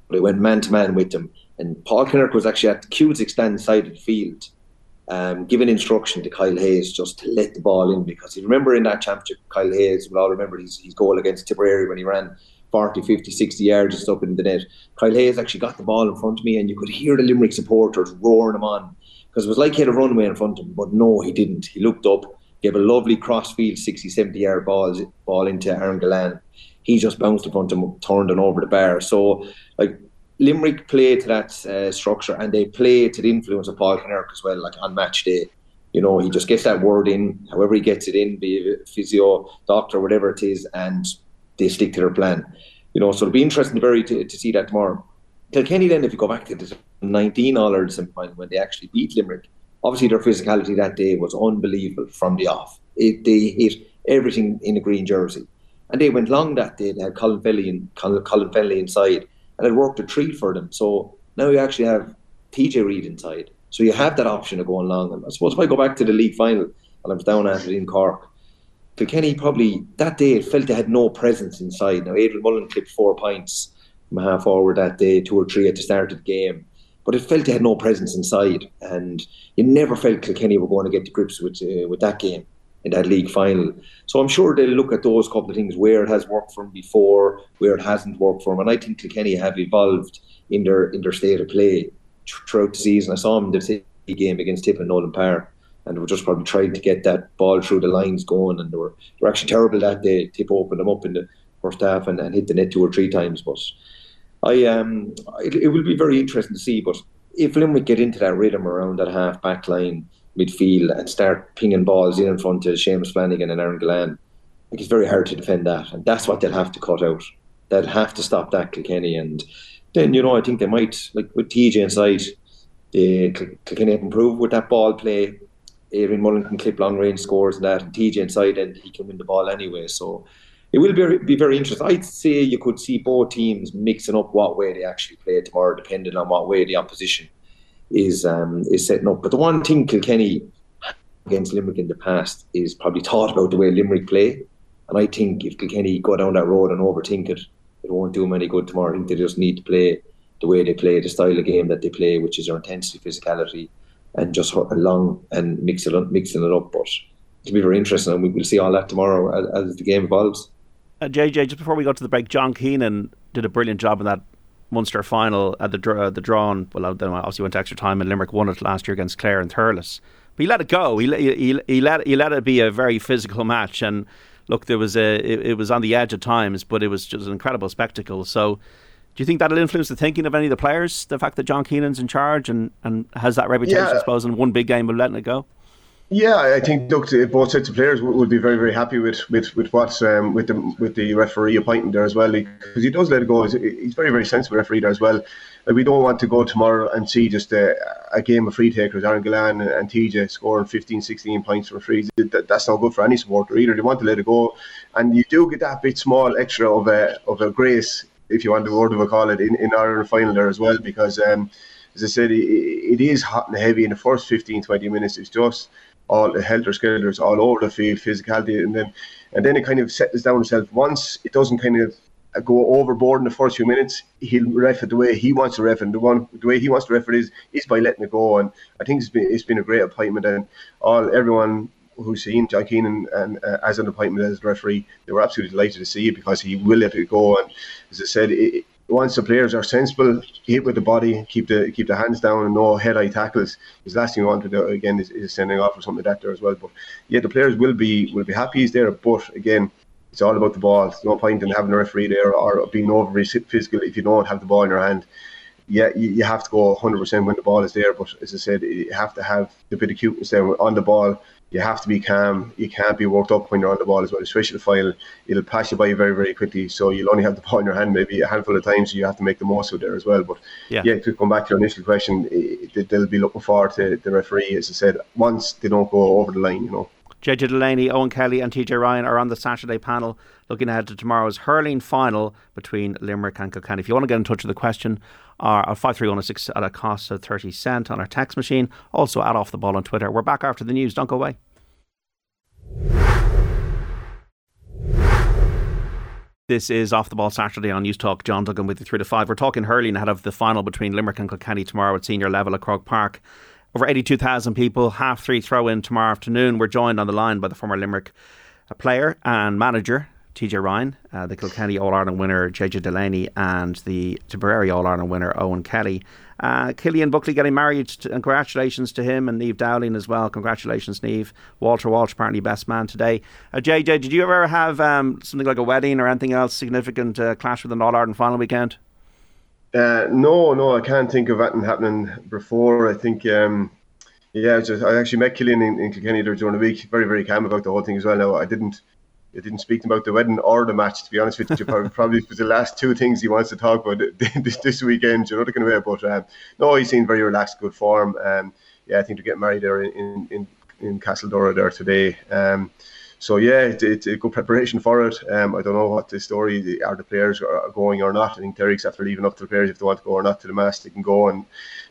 But it went man to man with them, and Paul Kinnerk was actually at the Cusack stand side of the field, um, giving instruction to Kyle Hayes just to let the ball in because you remember in that championship, Kyle Hayes, we all remember his, his goal against Tipperary when he ran 40, 50, 60 yards just up in the net. Kyle Hayes actually got the ball in front of me, and you could hear the Limerick supporters roaring him on because it was like he had a runway in front of him, but no, he didn't. He looked up, gave a lovely crossfield 60, 70 yard ball, ball into Aaron Gillane. He just bounced in front of him, turned and over the bar. So, like, Limerick play to that uh, structure and they play to the influence of Paul Kinnerk as well, like on match day. You know, he just gets that word in, however he gets it in, be it physio, doctor, whatever it is, and they stick to their plan. You know, so it'll be interesting to very to, to see that tomorrow. Kilkenny then, if you go back to the 19 All Ireland semi when they actually beat Limerick, obviously their physicality that day was unbelievable from the off. It, they hit everything in a green jersey. And they went long that day. They had Colin Fennelly, in, Colin, inside, and it worked a treat for them. So now you actually have TJ Reid inside. So you have that option of going long. And I suppose if I go back to the league final, and I was down at it in Cork, Kilkenny probably that day felt they had no presence inside. Now Adrian Mullen clipped four points from half forward that day, two or three at the start of the game. But it felt they had no presence inside, and you never felt Kilkenny were going to get to grips with uh, with that game in that league final. So I'm sure they'll look at those couple of things where it has worked for them before, where it hasn't worked for them, and I think Kilkenny have evolved in their in their state of play throughout the season. I saw them in the game against Tipp and Nolan Park, and they were just probably trying to get that ball through the lines going, and they were they were actually terrible that day. Tipp opened them up in the first half and, and hit the net two or three times, but. I um, it, it will be very interesting to see. But if Limerick get into that rhythm around that half back line midfield and start pinging balls in in front of Seamus Flanagan and Aaron like it's very hard to defend that, and that's what they'll have to cut out. They'll have to stop that Kilkenny, and then you know I think they might like with TJ inside, they Kilkenny have improved with that ball play. Adrian Mullen can clip long range scores and that, and TJ inside, and he can win the ball anyway. So it will be, be very interesting. I'd say you could see both teams mixing up what way they actually play tomorrow, depending on what way the opposition is um, is setting up. But the one thing Kilkenny against Limerick in the past is probably thought about the way Limerick play. And I think if Kilkenny go down that road and overthink it, it won't do them any good tomorrow. I think they just need to play the way they play, the style of game that they play, which is their intensity, physicality, and just along and mix it up, mixing it up. But it'll be very interesting, and we will see all that tomorrow as, as the game evolves. Uh, JJ, just before we go to the break, John Keenan did a brilliant job in that Munster final at the uh, the drawn. Well, then obviously went to extra time, and Limerick won it last year against Clare and Thurles. But he let it go. He, he, he let he let it be a very physical match, and look, there was a it, it, was on the edge at times, but it was just an incredible spectacle. So, do you think that'll influence the thinking of any of the players? The fact that John Keenan's in charge and, and has that reputation, yeah. I suppose, in one big game of letting it go. Yeah, I think look, both sets of players would be very, very happy with with with what um, with the with the referee appointing there as well because he does let it go. He's, very, very sensible referee there as well. Like we don't want to go tomorrow and see just a, a game of free takers, Aaron Gillane and, and TJ scoring 15, 16 points for free. That, that's not good for any supporter either. They want to let it go, and you do get that bit small extra of a of a grace, if you want the word of a call it, in in our final there as well because. Um, as I said, it, it is hot and heavy in the first 15, 20 minutes. It's just all the helter skelters all over the field, physicality, and then and then it kind of settles down itself. Once it doesn't kind of go overboard in the first few minutes, he'll ref it the way he wants to ref, and the one the way he wants to ref it is is by letting it go. And I think it's been it's been a great appointment, and all everyone who's seen John Keenan and uh, as an appointment as referee, they were absolutely delighted to see it because he will let it go. And as I said, it, once the players are sensible, hit with the body, keep the keep the hands down, and no head eye tackles. His last thing you want to do again is, is sending off or something like that there as well. But yeah, the players will be will be happy he's there. But again, it's all about the ball. There's no point in having a referee there or being overly physical if you don't have the ball in your hand. Yeah, you, you have to go 100% when the ball is there. But as I said, you have to have the bit of cuteness there on the ball you have to be calm. You can't be worked up when you're on the ball as well, especially the final. It'll pass you by very, very quickly. So you'll only have the ball in your hand maybe a handful of times. So you have to make the most of there as well. But yeah, yeah to come back to your initial question, they'll be looking forward to the referee, as I said, once they don't go over the line, you know. JJ Delaney, Eoin Kelly, and TJ Ryan are on the Saturday panel looking ahead to tomorrow's hurling final between Limerick and Kilkenny. If you want to get in touch with the question, our uh, 53106 at a cost of 30 cent on our text machine. Also, add off the ball on Twitter. We're back after the news. Don't go away. This is Off the Ball Saturday on Newstalk. John Duggan with you through to five. We're talking hurling ahead of the final between Limerick and Kilkenny tomorrow at senior level at Croke Park. Over 82,000 people, half three throw in tomorrow afternoon. We're joined on the line by the former Limerick uh, player and manager, TJ Ryan, uh, the Kilkenny All Ireland winner JJ Delaney, and the Tipperary All Ireland winner Eoin Kelly. Uh, Killian Buckley getting married, to, and congratulations to him, and Neve Dowling as well. Congratulations, Neve. Walter Walsh, apparently best man today. Uh, JJ, did you ever have um, something like a wedding or anything else significant uh, clash with an All Ireland final weekend? Uh, no, no, I can't think of anything happening before. I think. Um, yeah, just, I actually met Killian in, in Kilkenny during the week. Very, very calm about the whole thing as well. Now, I didn't you didn't speak about the wedding or the match. To be honest with you, probably it was the last two things he wants to talk about this, this weekend. You know, kind of way. But um, no, he seemed very relaxed, good form. Um, yeah, I think to get married there in in, in Castledora there today. Um, so yeah, it's a good preparation for it. Um, I don't know what the story are the players are going or not. I think Derek's after leaving up to the players if they want to go or not to the match, they can go and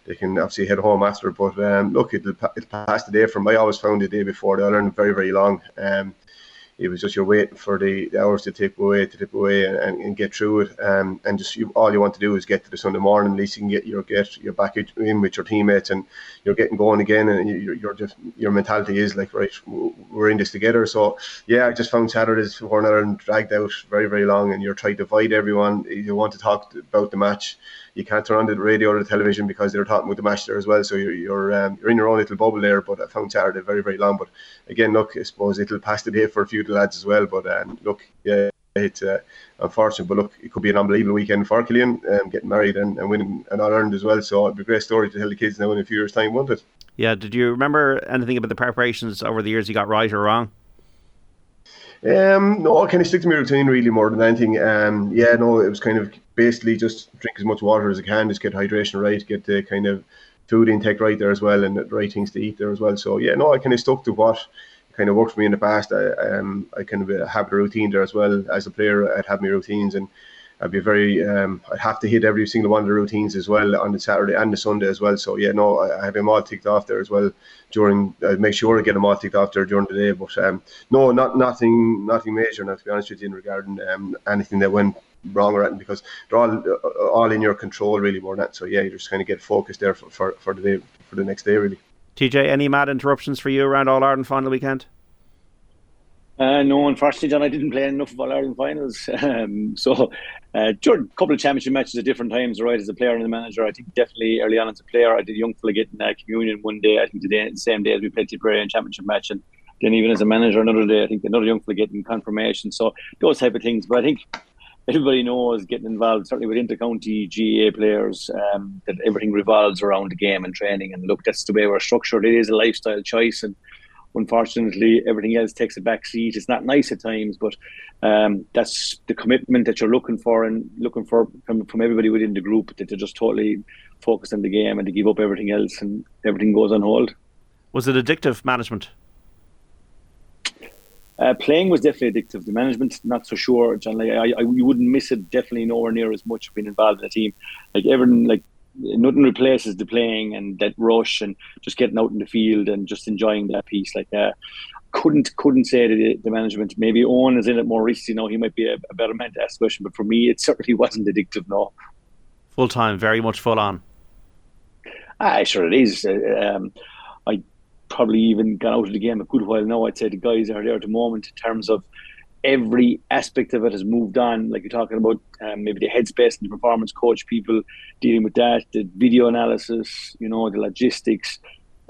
they can obviously head home after. But um, look, it'll, it'll pass the day from. I always found the day before the Ireland very very long. Um, it was just you're waiting for the, the hours to tip away, to tip away, and, and, get through it. Um, and just you, all you want to do is get to the Sunday morning. At least you can get your get your back in with your teammates, and you're getting going again. And you, you're just your mentality is like right, we're in this together. So yeah, I just found Saturdays for Ireland dragged out very very long, and you're trying to divide everyone. You want to talk about the match you can't turn on the radio or the television because they're talking about the match there as well. So you're you're, um, you're in your own little bubble there. But I found Saturday very very long. But again, look, I suppose it'll pass the day for a few of the lads as well. But um, look, yeah. It's uh, unfortunate, but look, it could be an unbelievable weekend for Killian, um, getting married and, and winning an Ireland as well. So it'd be a great story to tell the kids now in a few years' time, won't it? Yeah. Did you remember anything about the preparations over the years you got right or wrong? Um, no, I kind of stick to my routine really more than anything. Um, yeah, no, it was kind of basically just drink as much water as I can, just get hydration right, get the kind of food intake right there as well, and the right things to eat there as well. So yeah, no, I kind of stuck to what kind of worked for me in the past. I um, I kind of have a routine there as well as a player. I'd have my routines and I'd be very, um, I'd have to hit every single one of the routines as well on the Saturday and the Sunday as well. So yeah, no, I, have them all ticked off there as well. During, I make sure I get them all ticked off there during the day. But um, no, not nothing, nothing major. Now to be honest with you, in regarding um, anything that went wrong or anything, because they're all all in your control really more than that. So yeah, you just kind of get focused there for, for, for the day for the next day really. TJ, any mad interruptions for you around All Ireland final weekend? Uh, no, unfortunately, John, I didn't play enough of All Ireland finals. Um, so, uh, a couple of championship matches at different times, right, as a player and a manager, I think definitely early on as a player, I did young fella getting uh, communion one day, I think the, the same day as we played Tipperary in championship match. And then even as a manager, another day, I think another young fella getting confirmation. So, those type of things. But I think everybody knows getting involved, certainly with intercounty GAA players, um, that everything revolves around the game and training. And look, that's the way we're structured. It is a lifestyle choice. And unfortunately, everything else takes a back seat. It's not nice at times, but um, that's the commitment that you're looking for and looking for from, from everybody within the group that they're just totally focused on the game and to give up everything else and everything goes on hold. Was it addictive management? Uh, playing was definitely addictive. The management, not so sure, John. Like, I, I, you wouldn't miss it. Definitely nowhere near as much being involved in a team. Like everyone, like nothing replaces the playing and that rush and just getting out in the field and just enjoying that piece like that. Couldn't couldn't say to the, the management. Maybe Eoin is in it more recently. You know, he might be a, a better man to ask the question, but for me, it certainly wasn't addictive. No, full time, very much full on. Ah, sure it is. Uh, um, I probably even got out of the game a good while now. I'd say the guys are there at the moment in terms of every aspect of it has moved on. Like you're talking about um, maybe the headspace and the performance coach people dealing with that, the video analysis, you know, the logistics.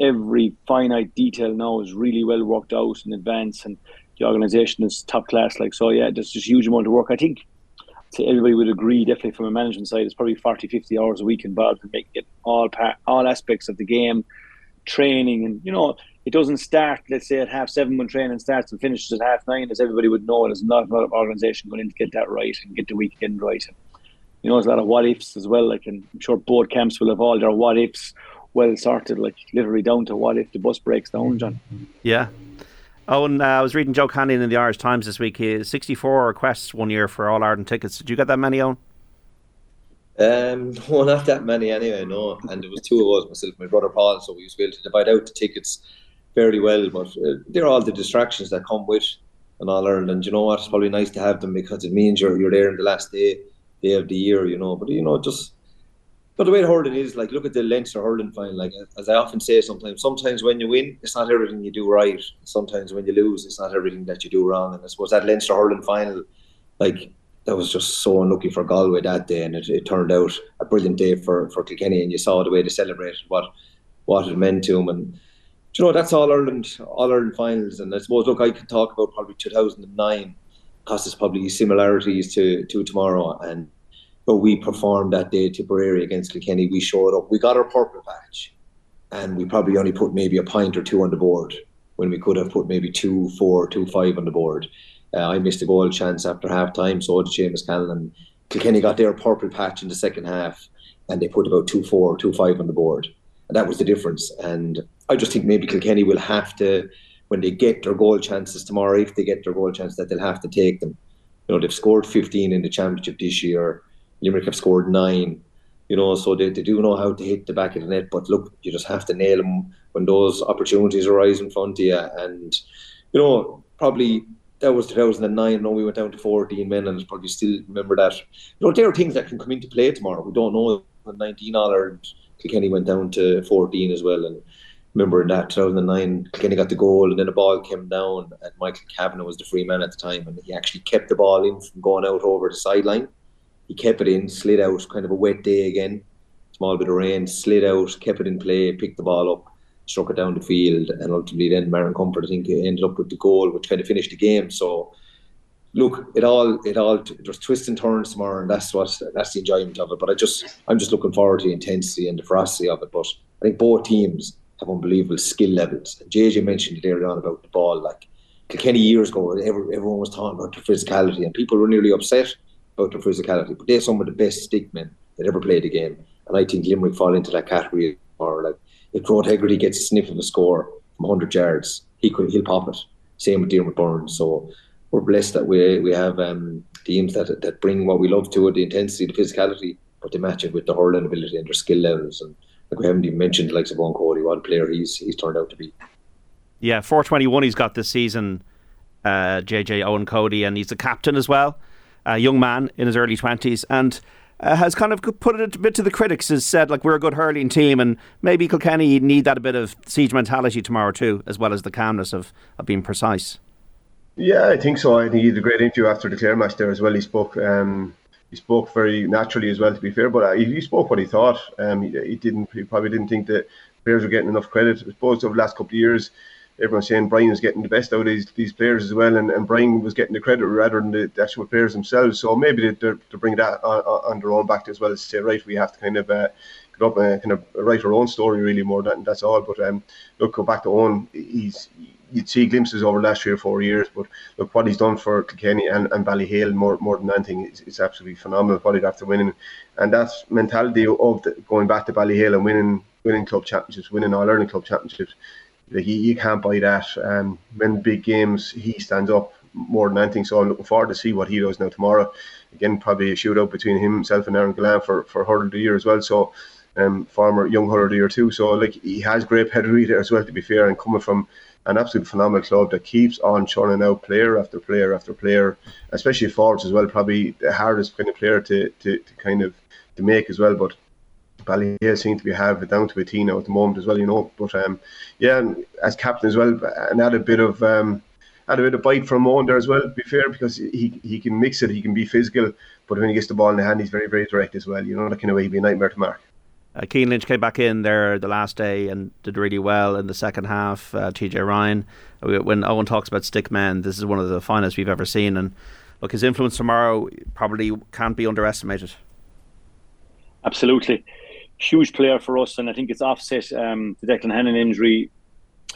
Every finite detail now is really well worked out in advance, and the organisation is top class. Like so, yeah, there's just a huge amount of work. I think everybody would agree, definitely from a management side, it's probably 40, 50 hours a week involved in making it all all aspects of the game, training, and you know it doesn't start, let's say, at half seven when training starts and finishes at half nine, as everybody would know. There's not a lot of organisation going in to get that right and get the weekend right. And, you know, there's a lot of what ifs as well. Like, and I'm sure both camps will have all their what ifs well sorted, like literally down to what if the bus breaks down, John. Yeah. Oh, and uh, I was reading Joe Canning in the Irish Times this week. He 64 requests one year for All Ireland tickets. Did you get that many, Eoin? Um, no, not that many anyway, no. And there was two of us, myself and my brother Paul, so we used to be able to divide out the tickets fairly well. But uh, they're all the distractions that come with an All Ireland. You know what? It's probably nice to have them because it means you're you're there in the last day day of the year. You know, but you know just. But the way the hurling is, like, look at the Leinster hurling final. Like, as I often say, sometimes, sometimes when you win, it's not everything you do right. Sometimes when you lose, it's not everything that you do wrong. And I suppose that Leinster hurling final, like, that was just so unlucky for Galway that day, and it, it turned out a brilliant day for for Kilkenny. And you saw the way they celebrated what what it meant to them, and you know that's all Ireland all Ireland finals, and I suppose look I could talk about probably 2009 because there's probably similarities to to tomorrow, and but we performed that day Tipperary against Kilkenny. We showed up, we got our purple patch, and we probably only put maybe a pint or two on the board when we could have put maybe two, four, two, five on the board. Uh, I missed a goal chance after half time, so did Seamus Callanan. Kilkenny got their purple patch in the second half, and they put about 2 4, 2 5 on the board. And that was the difference. And I just think maybe Kilkenny will have to, when they get their goal chances tomorrow, if they get their goal chance, that they'll have to take them. You know, they've scored 15 in the championship this year. Limerick have scored nine. You know, so they, they do know how to hit the back of the net. But look, you just have to nail them when those opportunities arise in front of you. And, you know, probably that was 2009. No, we went down to 14 men, and probably still remember that. You know, there are things that can come into play tomorrow. We don't know when 19 Ireland Kilkenny went down to 14 as well. And remember in that 2009, Kilkenny got the goal, and then the ball came down, and Michael Kavanagh was the free man at the time, and he actually kept the ball in from going out over the sideline. He kept it in, slid out, kind of a wet day again, small bit of rain, slid out, kept it in play, picked the ball up, struck it down the field, and ultimately then Martin Comerford, I think, ended up with the goal, which kind of finished the game. So, look, it all, it all, there's twists and turns tomorrow, and that's what, that's the enjoyment of it. But I just, I'm just looking forward to the intensity and the ferocity of it. But I think both teams have unbelievable skill levels. And JJ mentioned it earlier on about the ball, like Kilkenny years ago, everyone was talking about their physicality, and people were nearly upset about their physicality. But they're some of the best stickmen that ever played the game. And I think Limerick fall into that category. Or like if Gearóid Hegarty gets a sniff of a score from 100 yards, he could he'll pop it. Same with Diarmuid Byrnes. So we're blessed that we we have um, teams that that bring what we love to it, the intensity, the physicality, but they match it with the hurling ability and their skill levels. And like we haven't even mentioned like Eoin Cody, what player he's he's turned out to be. Yeah, 421 he's got this season, uh, JJ Eoin Cody, and he's the captain as well a young man in his early 20s, and uh, has kind of put it a bit to the critics, has said, like, we're a good hurling team, and maybe Kilkenny need that a bit of siege mentality tomorrow too, as well as the calmness of, of being precise. Yeah, I think so. I think he had a great interview after the Clare match there as well. He spoke. Um, he spoke very naturally as well, to be fair. But uh, he, he, spoke what he thought. Um, he, he, didn't. He probably didn't think that players were getting enough credit. I suppose over the last couple of years, everyone's saying Brian was getting the best out of these, these players as well, and, and Brian was getting the credit rather than the, the actual players themselves. So maybe they, to bring that on, on, their own back as well as say, right, we have to kind of uh, get up and kind of write our own story really more than that's all. But um, look, go back to Eoin. He's you'd see glimpses over the last three or four years, but look what he's done for Kilkenny and, and Ballyhale more more than anything. It's, it's absolutely phenomenal what he'd have after winning, and that mentality of the, going back to Ballyhale and winning winning club championships, winning All Ireland club championships like you, you can't buy that. Um, when big games, he stands up more than anything. So I'm looking forward to see what he does now tomorrow. Again, probably a shootout between himself and Aaron Gillane for for hurler of the year as well. So, um, former young hurler too. So like he has great pedigree there as well. To be fair, and coming from an absolute phenomenal club that keeps on churning out player after player after player, especially forwards as well. Probably the hardest kind of player to, to, to kind of to make as well. But Ballyhale seem to be have it down to a T now at the moment as well, you know. But um, yeah, as captain as well, and add a bit of um, add a bit of bite from Eoin there as well. To be fair, because he he can mix it, he can be physical, but when he gets the ball in the hand, he's very very direct as well. You know, that kind of way he'd be a nightmare to mark. Uh, Cian Lynch came back in there the last day and did really well in the second half. Uh, TJ Ryan, when Eoin talks about stick men, this is one of the finest we've ever seen. And look, his influence tomorrow probably can't be underestimated. Absolutely huge player for us, and I think it's offset um, the Declan Hannon injury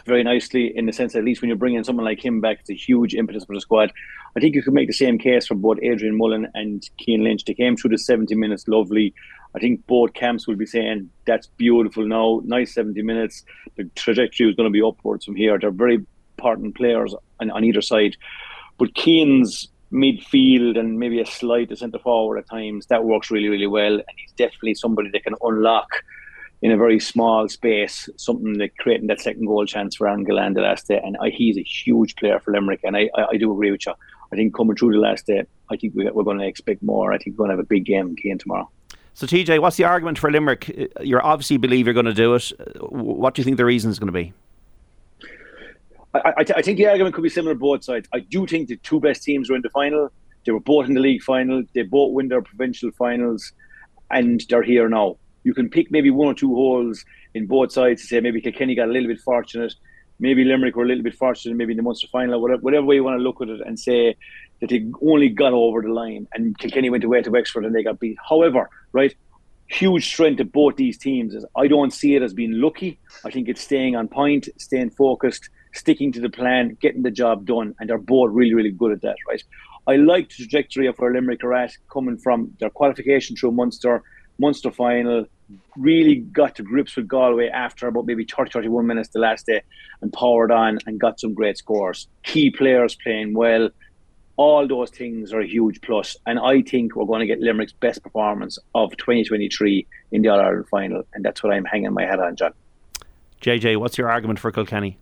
very nicely in the sense that at least when you're bringing someone like him back, it's a huge impetus for the squad. I think you could make the same case for both Adrian Mullen and Cian Lynch. They came through the 70 minutes lovely. I think both camps will be saying that's beautiful now, nice 70 minutes. The trajectory is going to be upwards from here. They're very important players on, on either side. But Cian's midfield and maybe a slight centre forward at times, that works really, really well. And he's definitely somebody that can unlock in a very small space something that creating that second goal chance for Aaron the last day. And I, he's a huge player for Limerick. And I, I, I, do agree with you. I think coming through the last day, I think we, we're going to expect more. I think we're going to have a big game again tomorrow. So, TJ, what's the argument for Limerick? Uh, you obviously believe you're going to do it. Uh, what do you think the reason is going to be? I, I, I, think the argument could be similar both sides. I do think the two best teams were in the final. They were both in the league final. They both win their provincial finals, and they're here now. You can pick maybe one or two holes in both sides to say maybe Kilkenny got a little bit fortunate, maybe Limerick were a little bit fortunate, maybe in the Munster final, whatever, whatever way you want to look at it, and say that they only got over the line and Kilkenny went away to Wexford and they got beat. However, right, huge strength of both these teams is I don't see it as being lucky. I think it's staying on point, staying focused sticking to the plan, getting the job done, and they're both really, really good at that, right? I like the trajectory of where Limerick are coming from their qualification through Munster, Munster final, really got to grips with Galway after about maybe 30, 31 minutes the last day and powered on and got some great scores. Key players playing well. All those things are a huge plus, and I think we're going to get Limerick's best performance of 2023 in the All Ireland final, and that's what I'm hanging my head on, John. JJ, what's your argument for Kilkenny?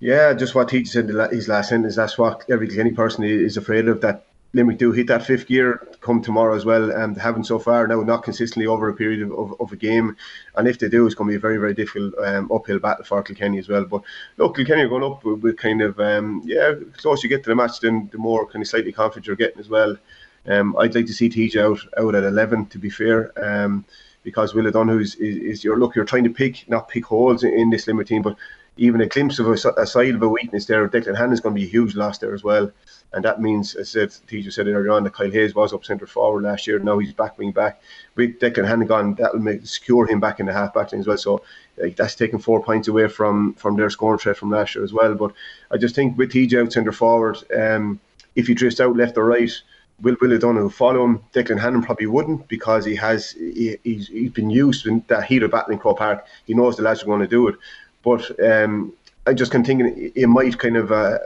Yeah, just what he said in his last sentence. That's what every Kilkenny person is afraid of. That Limerick do hit that fifth gear come tomorrow as well, and haven't so far now, not consistently over a period of, of, of, a game. And if they do, it's going to be a very, very difficult um, uphill battle for Kilkenny as well. But look, Kilkenny are going up with, with kind of, um, yeah, closer you get to the match, then the more kind of slightly confident you're getting as well. Um, I'd like to see TJ out, out at 11, to be fair. Um, because Will O'Donoghue is, is, is your look. You're trying to pick, not pick holes in, in this Limerick team, but even a glimpse of a, a, side of a weakness there. Declan Hannon is going to be a huge loss there as well. And that means, as I said, said earlier on, that Kyle Hayes was up centre forward last year. Now he's back wing back. With Declan Hannon gone, that'll secure him back in the half back as well. So like, that's taking four points away from from their scoring threat from last year as well. But I just think with TJ out centre forward, um, if he drifts out left or right, Will Will O'Donoghue follow him? Declan Hannon probably wouldn't because he has he, he's, he's been used in that heat of battling Croke Park. He knows the lads are going to do it. But um, I just can think it might kind of uh,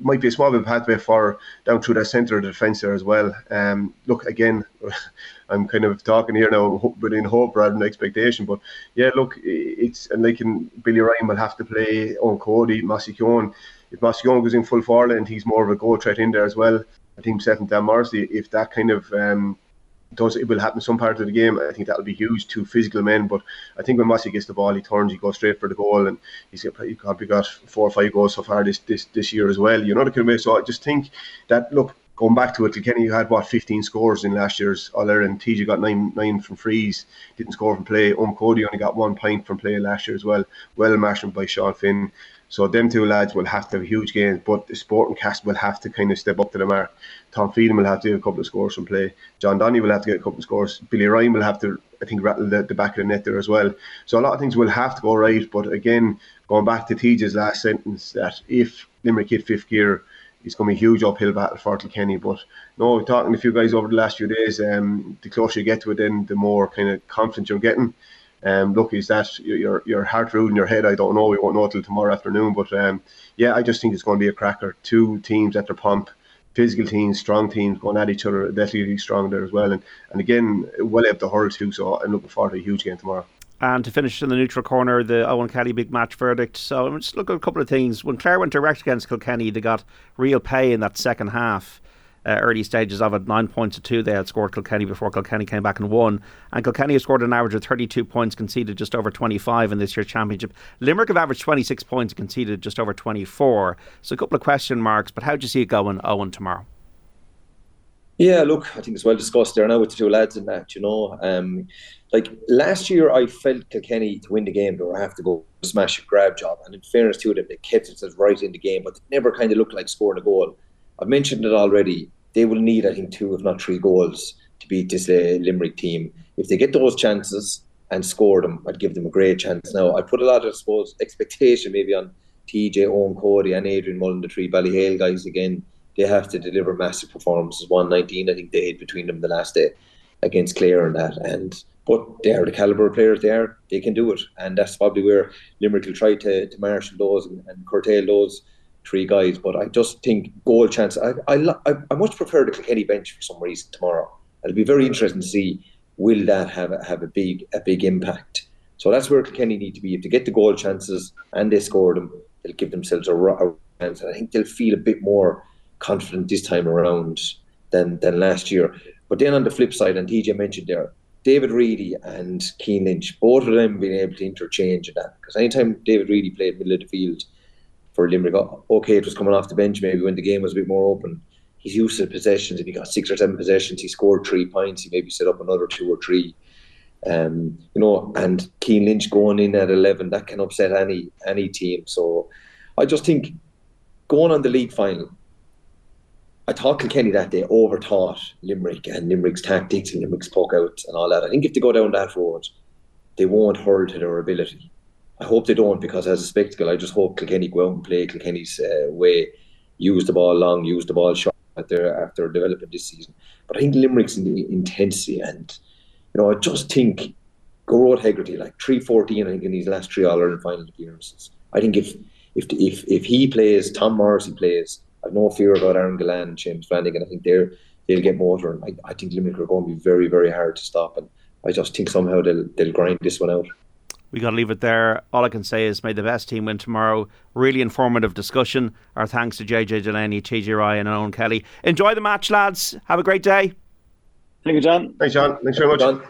might be a small bit of pathway for down through that centre of the defence there as well. Um, look again, I'm kind of talking here now within hope rather than expectation, but yeah, look, it's and like in Billy Ryan will have to play on Cody, Mossy Keoghan. If Mossy goes in full forward and he's more of a goal threat in there as well. I think Seth and Dan Morrissey, if that kind of um, does it will happen some part of the game. I think that'll be huge. Two physical men, but I think when Mossy gets the ball, he turns, he goes straight for the goal, and he's he probably got four or five goals so far this this, this year as well. You know the kind of way. So I just think that look. Going back to it, Kilkenny, you had what 15 scores in last year's All Ireland. TJ got nine nine from frees, didn't score from play. Um Cody only got one point from play last year as well. Well marshaled by Sean Finn. So them two lads will have to have huge games, but the sporting cast will have to kind of step up to the mark. Tom Phelan will have to get a couple of scores from play. John Donnelly will have to get a couple of scores. Billy Ryan will have to, I think, rattle the, the back of the net there as well. So a lot of things will have to go right. But again, going back to TJ's last sentence, that if Limerick hit fifth gear, it's going to be a huge uphill battle for Kilkenny. But no, talking to a few guys over the last few days, um, the closer you get to it, then the more kind of confident you're getting. Um, look, is that your your heart ruled in your head? I don't know. We won't know till tomorrow afternoon. But um, yeah, I just think it's going to be a cracker. Two teams at their pump, physical teams, strong teams going at each other. Definitely strong there as well. And and again, well able the hurl too. So I'm looking forward to a huge game tomorrow. And to finish in the neutral corner, the Eoin Kelly big match verdict. So I'm just look at a couple of things. When Clare went direct against Kilkenny, they got real pay in that second half uh, early stages of it. Nine points to two, they had scored Kilkenny before Kilkenny came back and won. And Kilkenny have scored an average of 32 points, conceded just over 25 in this year's championship. Limerick have averaged 26 points, conceded just over 24. So a couple of question marks, but how do you see it going, Eoin, tomorrow? Yeah, look, I think it's well discussed there now with the two lads in that, you know. Um, like last year, I felt Kilkenny to win the game, they were have to go smash a grab job. And in fairness to them, they kept themselves right in the game, but they never kind of looked like scoring a goal. I've mentioned it already they will need, I think, two if not three goals to beat this uh, Limerick team. If they get those chances and score them, I'd give them a great chance. Now, I put a lot of, I suppose, expectation maybe on TJ, Eoin Cody, and Adrian Mullen, the three Ballyhale guys again. They have to deliver massive performances. 119, I think they hit between them the last day against Clare and that. And but they are the caliber of players they are. They can do it, and that's probably where Limerick will try to, to marshal those and, and curtail those three guys. But I just think goal chance. I I, I much prefer the Kilkenny bench for some reason tomorrow. It'll be very interesting to see will that have a, have a big a big impact. So that's where Kilkenny need to be. If they get the goal chances and they score them, they'll give themselves a, a chance. I think they'll feel a bit more confident this time around than than last year. But then on the flip side, and TJ mentioned there, David Reidy and Cian Lynch, both of them being able to interchange in that. Because anytime David Reidy played middle of the field, for Limerick. Okay, it was coming off the bench maybe when the game was a bit more open. He's used to possessions. If he got six or seven possessions, he scored three points. He maybe set up another two or three. Um, you know, and Cian Lynch going in at eleven that can upset any any team. So I just think going on the league final, I thought Kilkenny that day overthought Limerick and Limerick's tactics and Limerick's puck out and all that. I think if they go down that road, they won't hurl to their ability. I hope they don't because as a spectacle, I just hope Kilkenny go out and play Kilkenny's uh, way, use the ball long, use the ball short after after developing this season. But I think Limerick's in the intensity and you know I just think Gearóid Hegarty like three fourteen I think in these last three All Ireland final appearances. I think if if if if he plays, Tom Morrissey plays, I've no fear about Aaron Gillane and James Flanagan. I think they're they'll get motor and I, I think Limerick are going to be very very hard to stop and I just think somehow they'll they'll grind this one out we got to leave it there. All I can say is may the best team win tomorrow. Really informative discussion. Our thanks to JJ Delaney, TJ Ryan, and Eoin Kelly. Enjoy the match, lads. Have a great day. Thank you, John. Thanks, John. Thanks very much. John.